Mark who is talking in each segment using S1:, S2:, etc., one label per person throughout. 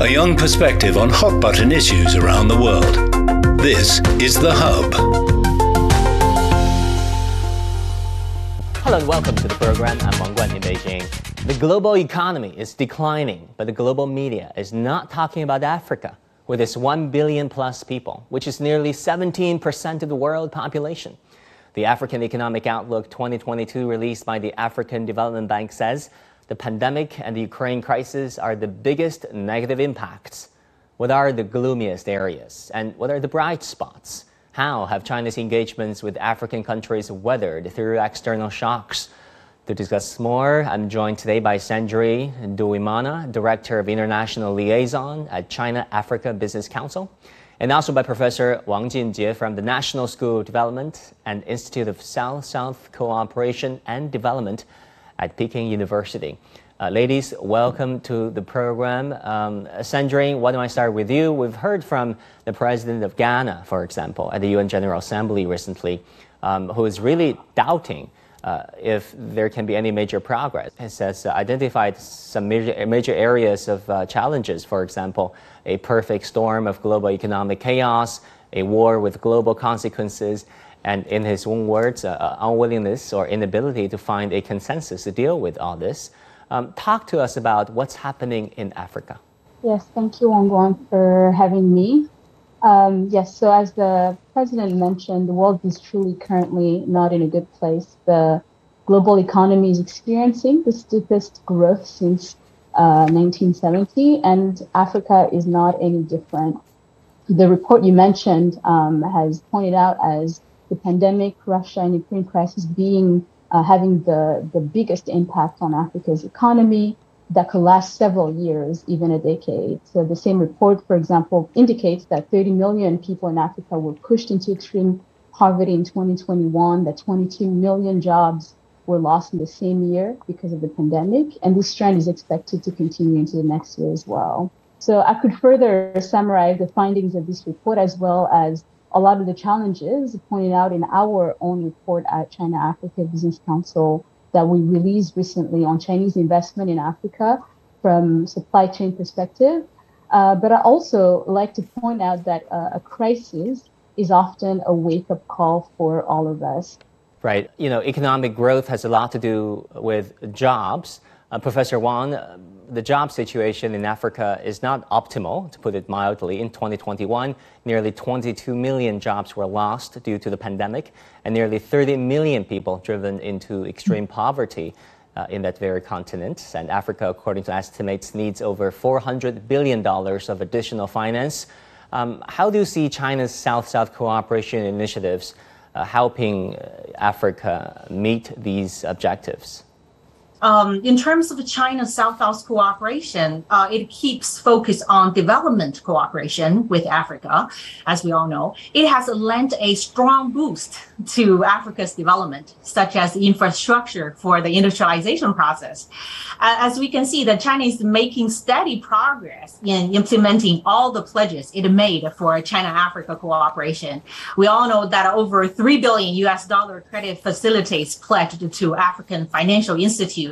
S1: a young perspective on hot button issues around the world. This is The Hub.
S2: Hello and welcome to the program. I'm Wang Guan in Beijing. The global economy is declining, but the global media is not talking about Africa with its 1 billion plus people, which is nearly 17% of the world population. The African Economic Outlook 2022 released by the African Development Bank says the pandemic and the Ukraine crisis are the biggest negative impacts. What are the gloomiest areas and what are the bright spots? How have China's engagements with African countries weathered through external shocks? To discuss more, I'm joined today by Sandrine Duimana, Director of International Liaison at China Africa Business Council, and also by Professor Wang Jinjie from the National School of Development and Institute of South-South Cooperation and Development at Peking University. Uh, ladies, welcome to the program. Um, Sandrine, why don't I start with you? We've heard from the president of Ghana, for example, at the UN General Assembly recently, um, who is really doubting uh, if there can be any major progress. It has uh, identified some major, major areas of uh, challenges, for example, a perfect storm of global economic chaos, a war with global consequences, and in his own words, uh, unwillingness or inability to find a consensus to deal with all this. Um, talk to us about what's happening in Africa.
S3: Yes, thank you, Wang Guan, for having me. Um, yes, so as the president mentioned, the world is truly currently not in a good place. The global economy is experiencing the steepest growth since uh, 1970, and Africa is not any different. The report you mentioned um, has pointed out as the pandemic, Russia and Ukraine crisis being uh, having the, the biggest impact on Africa's economy, that could last several years, even a decade. So the same report, for example, indicates that 30 million people in Africa were pushed into extreme poverty in 2021, that 22 million jobs were lost in the same year because of the pandemic. And this trend is expected to continue into the next year as well. So I could further summarize the findings of this report as well as a lot of the challenges pointed out in our own report at China Africa Business Council that we released recently on Chinese investment in Africa from supply chain perspective. Uh, but I also like to point out that uh, a crisis is often a wake up call for all of us.
S2: Right. You know, economic growth has a lot to do with jobs. Uh, Professor Wang, the job situation in Africa is not optimal, to put it mildly. In 2021, nearly 22 million jobs were lost due to the pandemic, and nearly 30 million people driven into extreme poverty uh, in that very continent. And Africa, according to estimates, needs over $400 billion of additional finance. Um, how do you see China's South South cooperation initiatives uh, helping uh, Africa meet these objectives?
S4: Um, in terms of China South-South cooperation, uh, it keeps focus on development cooperation with Africa, as we all know. It has lent a strong boost to Africa's development, such as infrastructure for the industrialization process. As we can see, that China is making steady progress in implementing all the pledges it made for China-Africa cooperation. We all know that over 3 billion US dollar credit facilities pledged to African financial institutes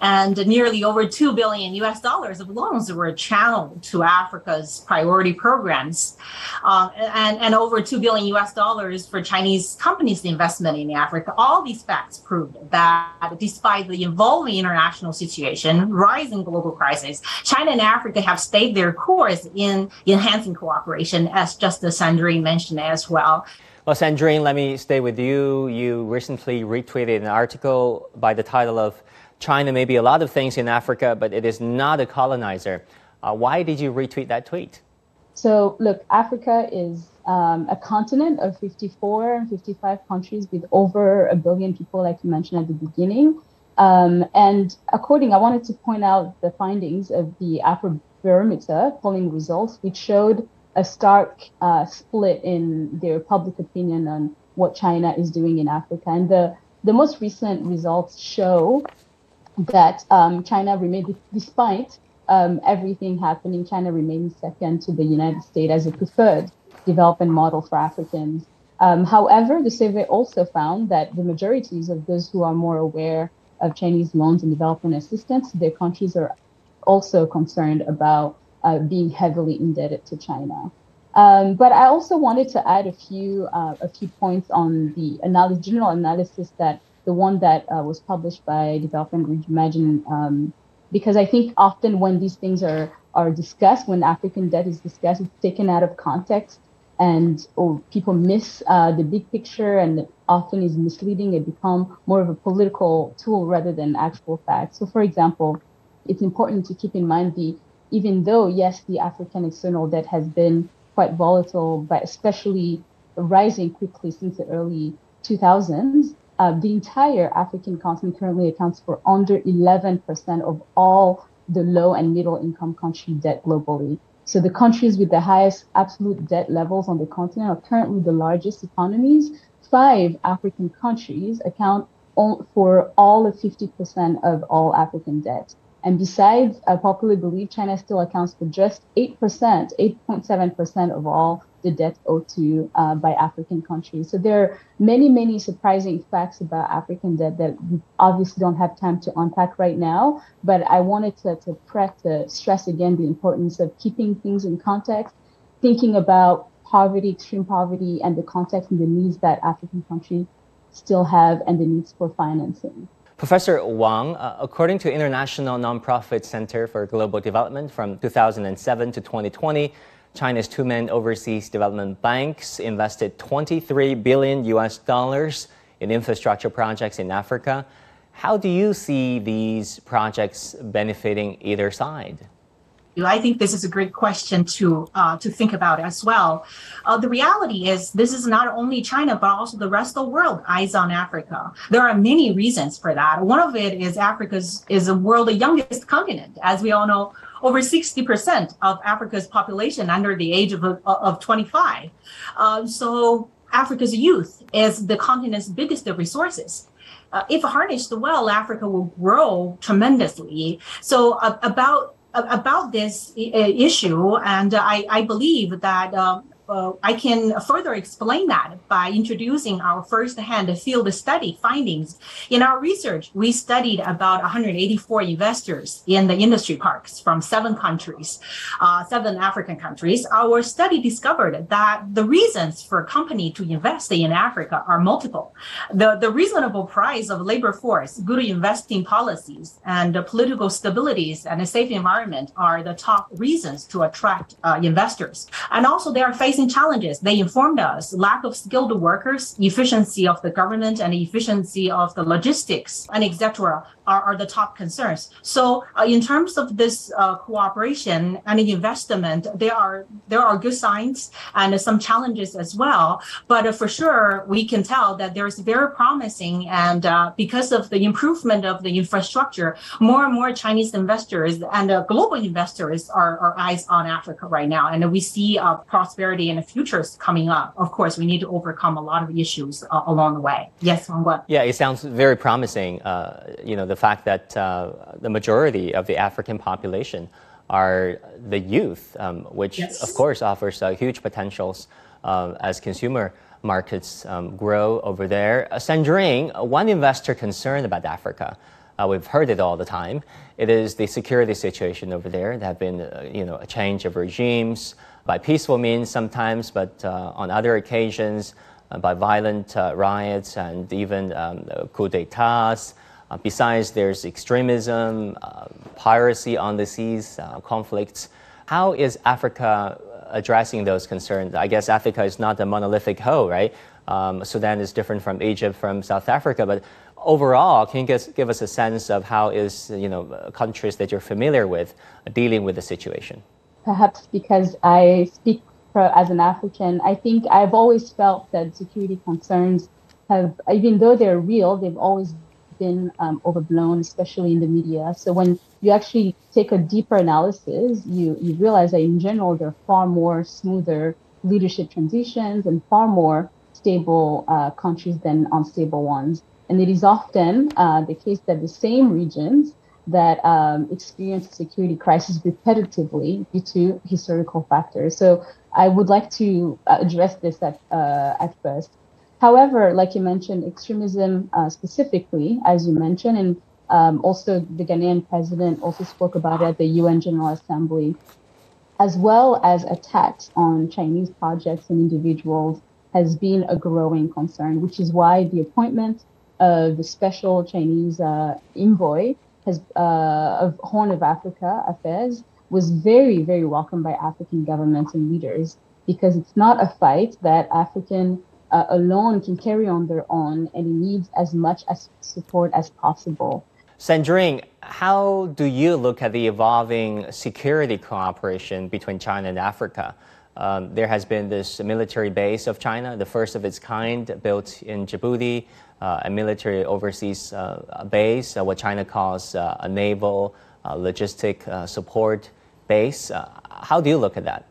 S4: and nearly over 2 billion US dollars of loans were channeled to Africa's priority programs, um, and, and over 2 billion US dollars for Chinese companies' investment in Africa. All these facts proved that despite the evolving international situation, rising global crisis, China and Africa have stayed their course in enhancing cooperation, as Justice Sandrine mentioned as well.
S2: Well, Sandrine, let me stay with you. You recently retweeted an article by the title of China may be a lot of things in Africa, but it is not a colonizer. Uh, why did you retweet that tweet?
S3: So, look, Africa is um, a continent of 54, and 55 countries with over a billion people, like you mentioned at the beginning. Um, and according, I wanted to point out the findings of the Afrobarometer polling results, which showed a stark uh, split in their public opinion on what China is doing in Africa. And the, the most recent results show that um, China remained, despite um, everything happening, China remains second to the United States as a preferred development model for Africans. Um, however, the survey also found that the majorities of those who are more aware of Chinese loans and development assistance, their countries are also concerned about uh, being heavily indebted to China. Um, but I also wanted to add a few uh, a few points on the analysis, general analysis that the one that uh, was published by Development Reimagined, um, because I think often when these things are are discussed, when African debt is discussed, it's taken out of context, and or people miss uh, the big picture, and often is misleading. It become more of a political tool rather than actual fact. So, for example, it's important to keep in mind the even though yes, the African external debt has been quite volatile, but especially rising quickly since the early 2000s. Uh, the entire African continent currently accounts for under 11% of all the low and middle income country debt globally. So the countries with the highest absolute debt levels on the continent are currently the largest economies. Five African countries account for all of 50% of all African debt. And besides, I popularly believe China still accounts for just 8%, 8.7% of all the debt owed to uh, by African countries. So there are many, many surprising facts about African debt that we obviously don't have time to unpack right now. But I wanted to, to press to stress again the importance of keeping things in context, thinking about poverty, extreme poverty, and the context and the needs that African countries still have and the needs for financing.
S2: Professor Wang, uh, according to International Nonprofit Center for Global Development from 2007 to 2020, China's two main overseas development banks invested 23 billion US dollars in infrastructure projects in Africa. How do you see these projects benefiting either side?
S4: I think this is a great question to uh, to think about as well. Uh, the reality is, this is not only China but also the rest of the world eyes on Africa. There are many reasons for that. One of it is Africa's is the world the youngest continent, as we all know. Over 60% of Africa's population under the age of, of 25. Uh, so Africa's youth is the continent's biggest resources. Uh, if harnessed well, Africa will grow tremendously. So uh, about about this issue, and I, I believe that um, uh, I can further explain that by introducing our first-hand field study findings. In our research, we studied about 184 investors in the industry parks from seven countries, uh, seven African countries. Our study discovered that the reasons for a company to invest in Africa are multiple. The, the reasonable price of labor force, good investing policies, and political stabilities and a safe environment are the top reasons to attract uh, investors. And also they are facing facing challenges. They informed us lack of skilled workers, efficiency of the government, and efficiency of the logistics, and etc. Are, are the top concerns. So, uh, in terms of this uh, cooperation and investment, there are there are good signs and some challenges as well. But uh, for sure, we can tell that there's very promising, and uh, because of the improvement of the infrastructure, more and more Chinese investors and uh, global investors are, are eyes on Africa right now, and we see uh, prosperity in the future is coming up, of course, we need to overcome a lot of issues uh, along the way. Yes, Wang
S2: Yeah, it sounds very promising. Uh, you know, the fact that uh, the majority of the African population are the youth, um, which yes. of course offers uh, huge potentials uh, as consumer markets um, grow over there. Uh, Sandrine, one investor concerned about Africa. Uh, we've heard it all the time. It is the security situation over there. There have been, uh, you know, a change of regimes, by peaceful means sometimes, but uh, on other occasions uh, by violent uh, riots and even um, coup d'etats. besides, there's extremism, piracy on the seas, conflicts. How is Africa addressing those concerns? I guess Africa is not a monolithic whole, right? Um, Sudan is different from Egypt, from South Africa, but overall, can you give us a sense of how is you know countries that you're familiar with dealing with the situation?
S3: Perhaps because I speak for, as an African, I think I've always felt that security concerns have, even though they're real, they've always been um, overblown, especially in the media. So when you actually take a deeper analysis, you, you realize that in general, there are far more smoother leadership transitions and far more stable uh, countries than unstable ones. And it is often uh, the case that the same regions that um, experience security crisis repetitively due to historical factors. So I would like to address this at, uh, at first. However, like you mentioned, extremism uh, specifically, as you mentioned, and um, also the Ghanaian president also spoke about it at the UN General Assembly. as well as attacks on Chinese projects and individuals, has been a growing concern, which is why the appointment of the special Chinese uh, envoy has, uh, of Horn of Africa affairs was very, very welcomed by African governments and leaders because it's not a fight that African uh, alone can carry on their own, and it needs as much as support as possible.
S2: Sandrine, how do you look at the evolving security cooperation between China and Africa? Um, there has been this military base of China, the first of its kind, built in Djibouti, a military overseas uh, base, uh, what China calls uh, a naval uh, logistic uh, support base. how do you look at that?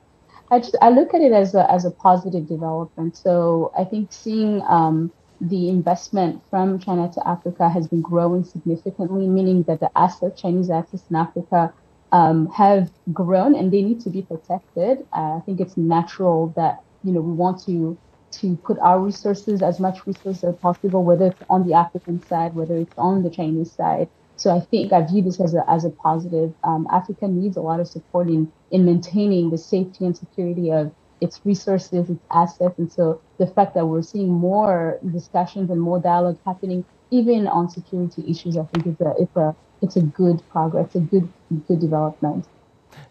S3: I just I look at it as a as a positive development. So I think seeing um, the investment from China to Africa has been growing significantly, meaning that the assets, Chinese assets in Africa, um, have grown and they need to be protected. Uh, I think it's natural that you know we want to to put our resources as much resources as possible, whether it's on the African side, whether it's on the Chinese side. So I think I view this as a, as a positive. Um, Africa needs a lot of support in, in maintaining the safety and security of its resources, its assets. And so the fact that we're seeing more discussions and more dialogue happening, even on security issues, I think it's a, it's a, it's a good progress, a good, good development.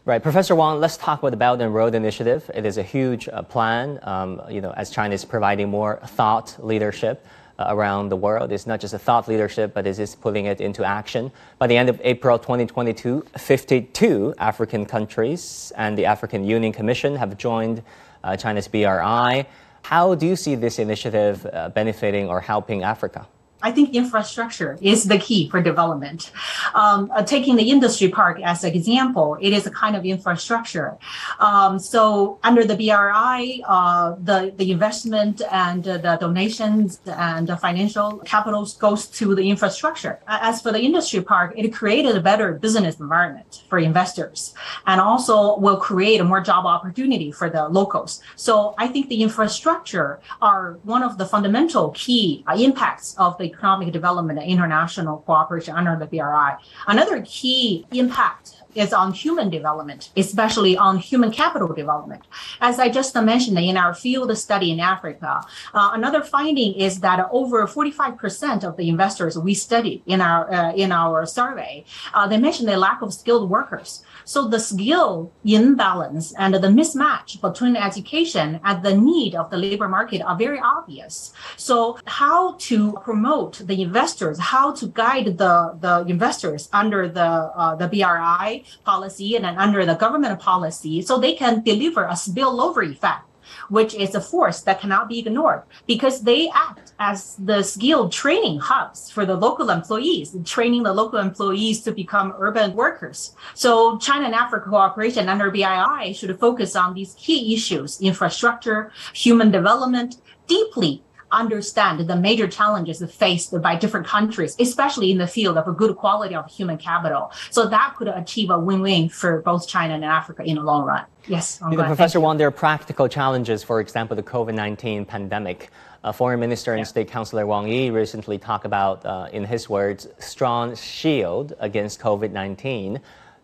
S2: Right, Professor Wang. Let's talk about the Belt and Road Initiative. It is a huge uh, plan. Um, you know, as China is providing more thought leadership uh, around the world, it's not just a thought leadership, but it is putting it into action. By the end of April 2022, 52 African countries and the African Union Commission have joined uh, China's BRI. How do you see this initiative uh, benefiting or helping Africa?
S4: I think infrastructure is the key for development. Um, uh, taking the industry park as an example, it is a kind of infrastructure. Um, so under the BRI, uh, the, the investment and uh, the donations and the financial capitals goes to the infrastructure. As for the industry park, it created a better business environment for investors and also will create a more job opportunity for the locals. So I think the infrastructure are one of the fundamental key impacts of the economic development and international cooperation under the BRI. Another key impact is on human development, especially on human capital development. As I just mentioned in our field study in Africa, uh, another finding is that over 45% of the investors we studied in our uh, in our survey, uh, they mentioned the lack of skilled workers. So the skill imbalance and the mismatch between education and the need of the labor market are very obvious. So how to promote the investors, how to guide the, the investors under the, uh, the BRI policy and then under the government policy so they can deliver a spillover effect which is a force that cannot be ignored because they act as the skilled training hubs for the local employees, training the local employees to become urban workers. So China and Africa cooperation under BRI should focus on these key issues, infrastructure, human development, deeply understand the major challenges faced by different countries, especially in the field of a good quality of human capital. So that could achieve a win-win for both China and Africa in the long run. Yes.
S2: You know, Professor Wang, there are practical challenges, for example, the COVID-19 pandemic. Uh, Foreign Minister and yeah. State Councilor Wang Yi recently talked about, uh, in his words, strong shield against COVID-19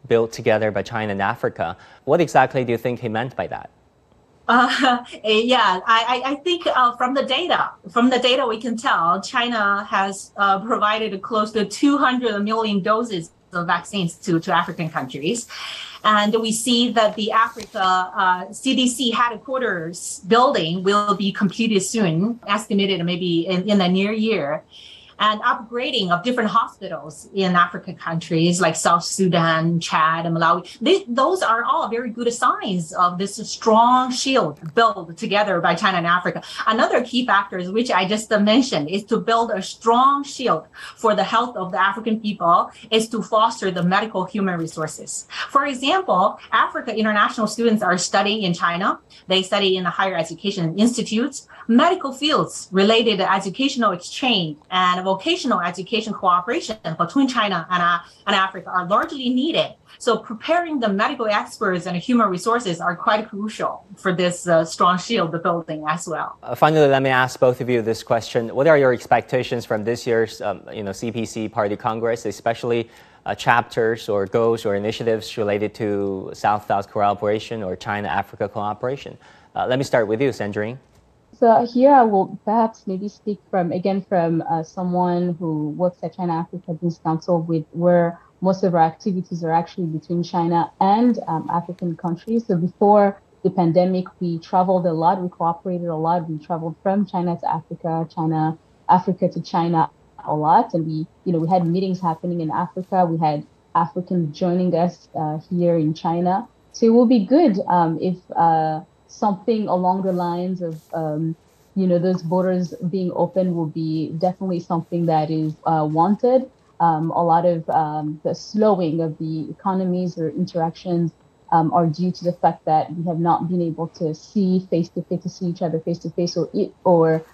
S2: built together by China and Africa. What exactly do you think he meant by that?
S4: Uh, yeah, I, I think uh, from the data, from the data we can tell, China has uh, provided close to 200 million doses of vaccines to, to African countries. And we see that the Africa uh, CDC headquarters building will be completed soon, estimated maybe in, in the near year and upgrading of different hospitals in African countries like South Sudan, Chad, and Malawi. They, those are all very good signs of this strong shield built together by China and Africa. Another key factor, which I just mentioned, is to build a strong shield for the health of the African people, is to foster the medical human resources. For example, Africa international students are studying in China. They study in the higher education institutes, medical fields related to educational exchange and vocational education cooperation between China and, uh, and Africa are largely needed. So preparing the medical experts and human resources are quite crucial for this uh, strong shield building as well.
S2: Uh, finally, let me ask both of you this question. What are your expectations from this year's um, you know, CPC Party Congress, especially uh, chapters or goals or initiatives related to South-South cooperation or China-Africa cooperation. Uh, let me start with you, Sandrine.
S3: So here I will perhaps maybe speak from again from uh, someone who works at China Africa Business Council with where most of our activities are actually between China and um, African countries. So before the pandemic, we traveled a lot, we cooperated a lot. We traveled from China to Africa, China, Africa to China a lot. And we, you know, we had meetings happening in Africa. We had Africans joining us uh, here in China. So it will be good um, if uh, something along the lines of, um, you know, those borders being open will be definitely something that is uh, wanted um, a lot of um, the slowing of the economies or interactions um, are due to the fact that we have not been able to see face to face to see each other face to face or it, or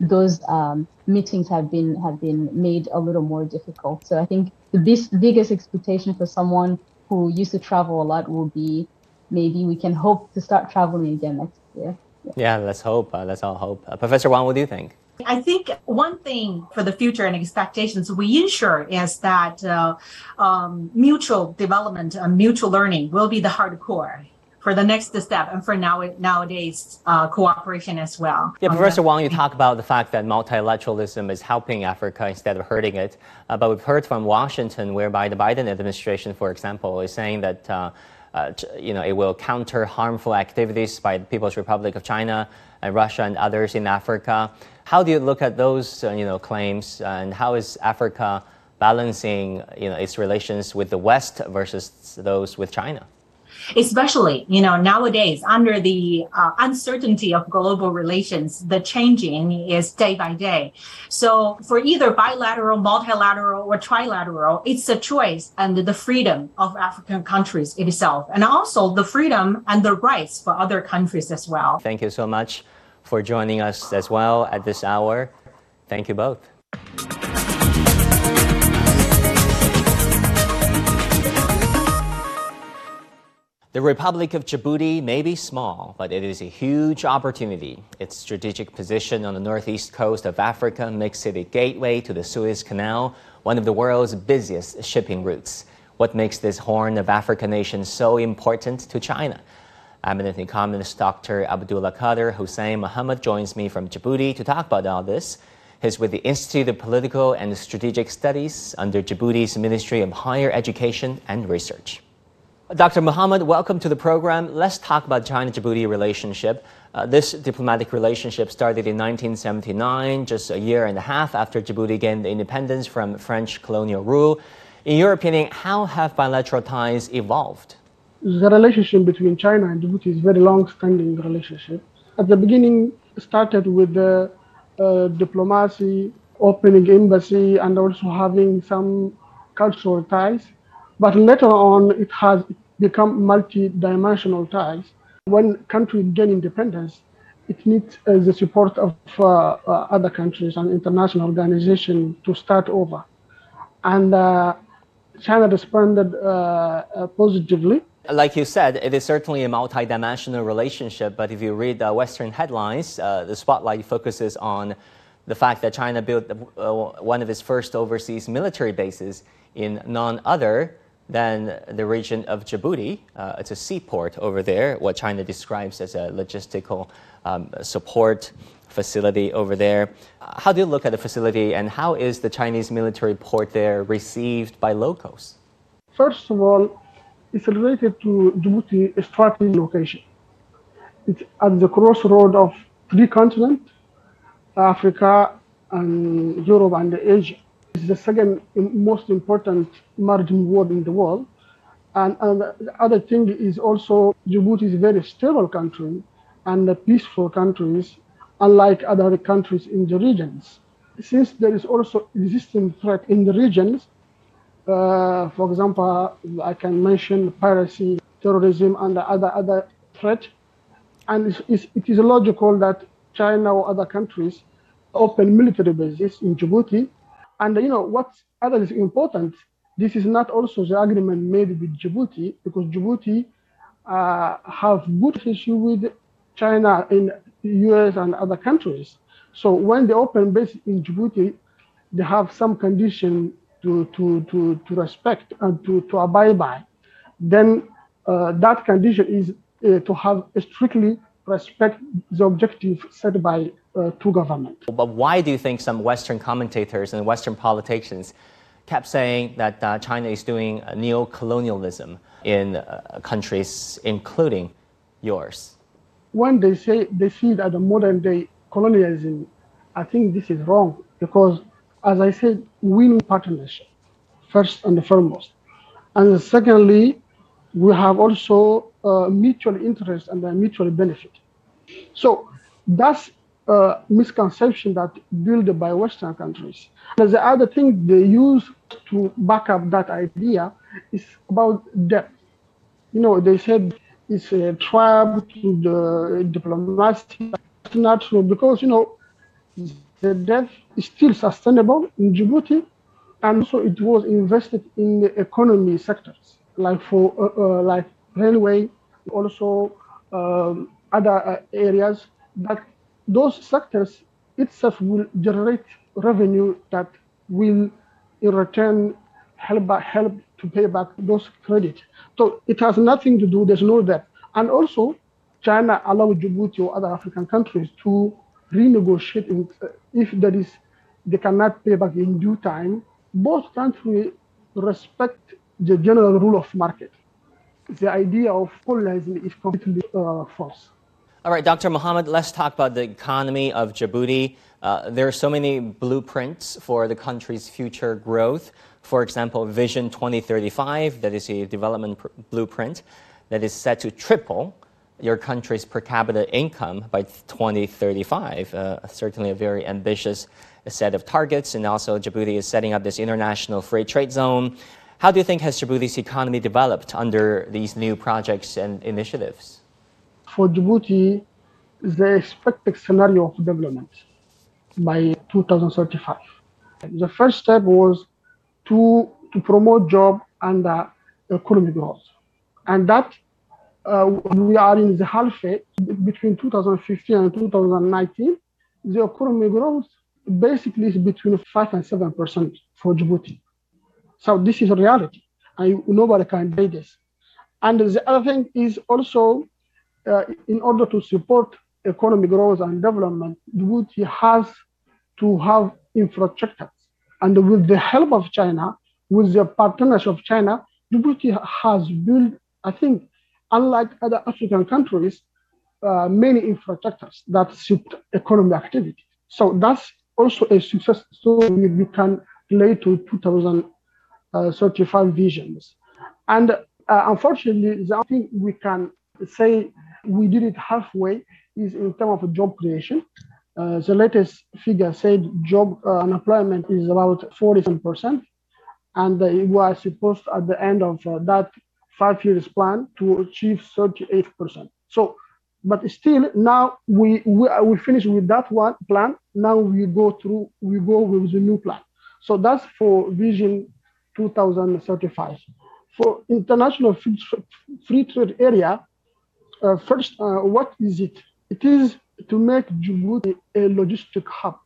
S3: those um, meetings have been have been made a little more difficult. So I think the this biggest expectation for someone who used to travel a lot will be maybe we can hope to start traveling again next year.
S2: Yeah, yeah let's hope. Uh, let's all hope. Uh, Professor Wang, what do you think?
S4: I think one thing for the future and expectations we ensure is that uh, um, mutual development and mutual learning will be the hardcore for the next step and for now nowadays uh, cooperation as well.
S2: Yeah, Professor Wang, you talk about the fact that multilateralism is helping Africa instead of hurting it. Uh, but we've heard from Washington, whereby the Biden administration, for example, is saying that. Uh, you know, it will counter harmful activities by the People's Republic of China and Russia and others in Africa. How do you look at those, uh, you know, claims, and how is Africa balancing, you know, its relations with the West versus those with China?
S4: Especially you know nowadays under the uh, uncertainty of global relations the changing is day by day so for either bilateral multilateral or trilateral it's a choice and the freedom of african countries itself and also the freedom and the rights for other countries as well
S2: thank you so much for joining us as well at this hour. Thank you both. The Republic of Djibouti may be small, but it is a huge opportunity. Its strategic position on the northeast coast of Africa makes it a gateway to the Suez Canal, one of the world's busiest shipping routes. What makes this Horn of Africa nation so important to China? Eminent economist Dr. Abdullah Qadir Hussein Muhammad joins me from Djibouti to talk about all this. He's with the Institute of Political and Strategic Studies under Djibouti's Ministry of Higher Education and Research. Dr. Muhammad, welcome to the program. Let's talk about China-Djibouti relationship. Uh, this diplomatic relationship started in 1979, just a year and a half after Djibouti gained independence from French colonial rule. In your opinion, how have bilateral ties evolved?
S5: the relationship between China and Djibouti is a very long-standing relationship. At the beginning, started with the uh, diplomacy, opening embassy, and also having some cultural ties. But later on, it has become multi-dimensional ties. When countries gain independence, it needs uh, the support of uh, uh other countries and international organizations to start over. And uh, China responded uh, positively
S2: like you said, it is certainly a multidimensional relationship. But if you read the Western headlines, uh, the spotlight focuses on the fact that China built uh, one of its first overseas military bases in none other than the region of Djibouti. Uh, it's a seaport over there, what China describes as a logistical um, support facility over there. How do you look at the facility, and how is the Chinese military port there received by locals?
S5: First of all, it's related to Djibouti strategic location. It's at the crossroad of three continents, Africa and Europe and Asia. It's the second most important emerging world in the world. And, and the other thing is also Djibouti is a very stable country and a peaceful country, unlike other countries in the regions. Since there is also existing threat in the regions, uh, for example, I can mention piracy, terrorism, and other other threats. And it's, it's, it is logical that China or other countries open military bases in Djibouti. And you know what other is important. This is not also the agreement made with Djibouti because Djibouti uh, have good issue with China in U.S. and other countries. So when they open base in Djibouti, they have some condition to, to, to, to respect and to, to abide by, then uh, that condition is uh, to have strictly respect the objective set by uh, two governments.
S2: But why do you think some Western commentators and Western politicians kept saying that uh, China is doing neo-colonialism in uh, countries, including yours?
S5: When they say they see that the modern day colonialism, I think this is wrong because, as I said, winning partnership first and foremost, and secondly, we have also uh, mutual interest and a mutual benefit. So that's a misconception that built by Western countries. The other thing they use to back up that idea is about debt. You know, they said it's a trap to the diplomacy. It's true because, you know, the debt is still sustainable in Djibouti and so it was invested in the economy sectors like for uh, uh, like railway, also um, other uh, areas. That those sectors itself will generate revenue that will, in return, help help to pay back those credits. So it has nothing to do. There's no debt, and also China allowed Djibouti or other African countries to renegotiate in, uh, if there is they cannot pay back in due time. Both countries respect the general rule of market. The idea of colonizing is completely uh, false.
S2: All right, Dr. Muhammad, let's talk about the economy of Djibouti. Uh, there are so many blueprints for the country's future growth. For example, Vision 2035, that is a development pr- blueprint that is set to triple your country's per capita income by 2035. Uh, certainly a very ambitious set of targets. And also, Djibouti is setting up this international free trade zone. How do you think has Djibouti's economy developed under these new projects and initiatives?
S5: For Djibouti, the expected scenario of development by 2035. The first step was to, to promote job and uh, economic growth. And that uh, we are in the halfway between 2015 and 2019. The economic growth basically is between 5 and 7% for Djibouti. So this is a reality, and nobody can deny this. And the other thing is also, uh, in order to support economic growth and development, Djibouti has to have infrastructure. And with the help of China, with the partnership of China, Djibouti has built, I think, unlike other African countries, uh, many infrastructures that suit economic activity. So that's also a success story we can relate to 2000 uh, 35 visions. And uh, unfortunately, the only thing we can say we did it halfway is in terms of job creation. Uh, the latest figure said job uh, unemployment is about 47%, and uh, it was supposed at the end of uh, that five years plan to achieve 38%. So, but still now we we, we finish with that one plan. Now we go through we go with the new plan. So that's for vision 2035. For international free trade area, uh, first, uh, what is it? It is to make Djibouti a logistic hub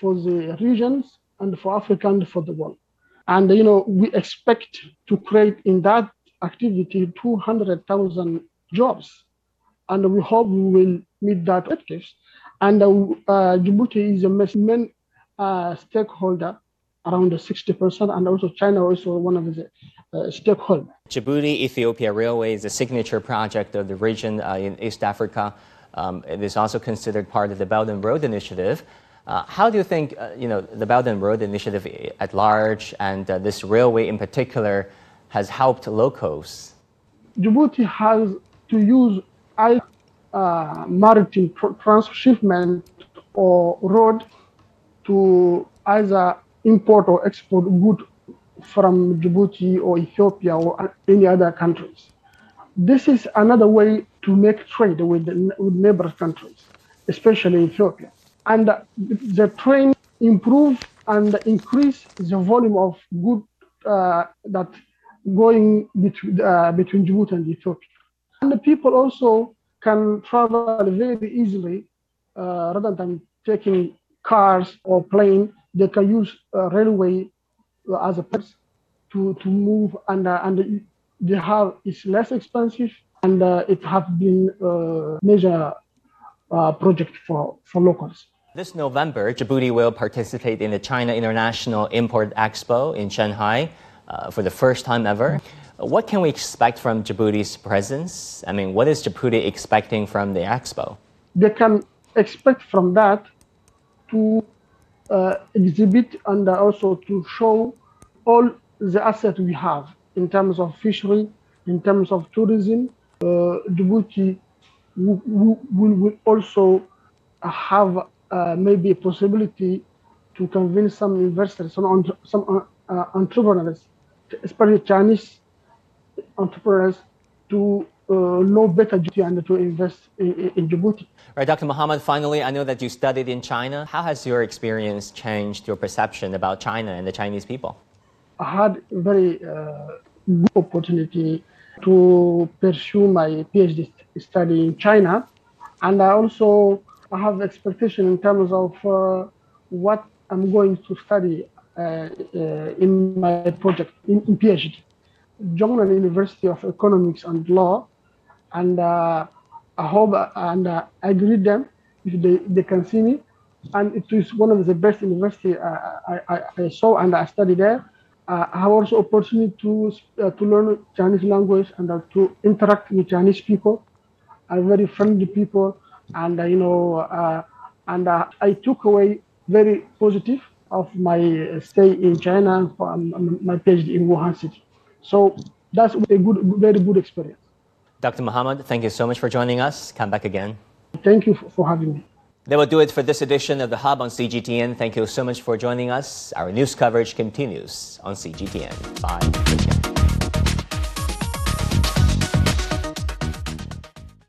S5: for the regions and for Africa and for the world. And you know, we expect to create in that activity 200,000 jobs, and we hope we will meet that objective. And uh, uh, Djibouti is a main uh, stakeholder around 60%, and also China also one of the uh, stakeholders.
S2: Djibouti Ethiopia Railway is a signature project of the region uh, in East Africa. Um, it is also considered part of the Belt and Road Initiative. Uh, how do you think, uh, you know, the Belt and Road Initiative at large and uh, this railway in particular has helped locals?
S5: Djibouti has to use uh, maritime transshipment or road to either import or export goods from Djibouti or Ethiopia or any other countries. This is another way to make trade with, with neighbor countries, especially Ethiopia. And the train improve and increase the volume of goods uh, that going between, uh, between Djibouti and Ethiopia. And the people also can travel very easily uh, rather than taking cars or plane they can use uh, railway as a person to, to move and, uh, and they have, it's less expensive and uh, it has been a major uh, project for, for locals.
S2: This November, Djibouti will participate in the China International Import Expo in Shanghai uh, for the first time ever. What can we expect from Djibouti's presence? I mean, what is Djibouti expecting from the expo?
S5: They can expect from that to uh, exhibit and also to show all the assets we have in terms of fishery, in terms of tourism. Uh, Djibouti will, will also have uh, maybe a possibility to convince some investors, some, some uh, entrepreneurs, especially Chinese entrepreneurs, to uh, know better Djibouti and to invest in, in, Djibouti.
S2: Right, Dr. Muhammad, finally, I know that you studied in China. How has your experience changed your perception about China and the Chinese people?
S5: I had a very uh, good opportunity to pursue my PhD study in China. And I also have expectation in terms of uh, what I'm going to study uh, uh in my project in, in PhD. Zhongnan University of Economics and Law, and uh, I hope and uh, I greet them if they, they can see me. And it is one of the best university I, I, I saw and I studied there. Uh, I have also opportunity to uh, to learn Chinese language and uh, to interact with Chinese people, are very friendly people, and you know, and I took away very positive of my stay in China for um, my PhD in Wuhan City. So that's a good, very good experience.
S2: Dr. Muhammad, thank you so much for joining us. Come back again.
S5: Thank you for having me.
S2: That will do it for this edition of The Hub on CGTN. Thank you so much for joining us. Our news coverage continues on CGTN. Bye.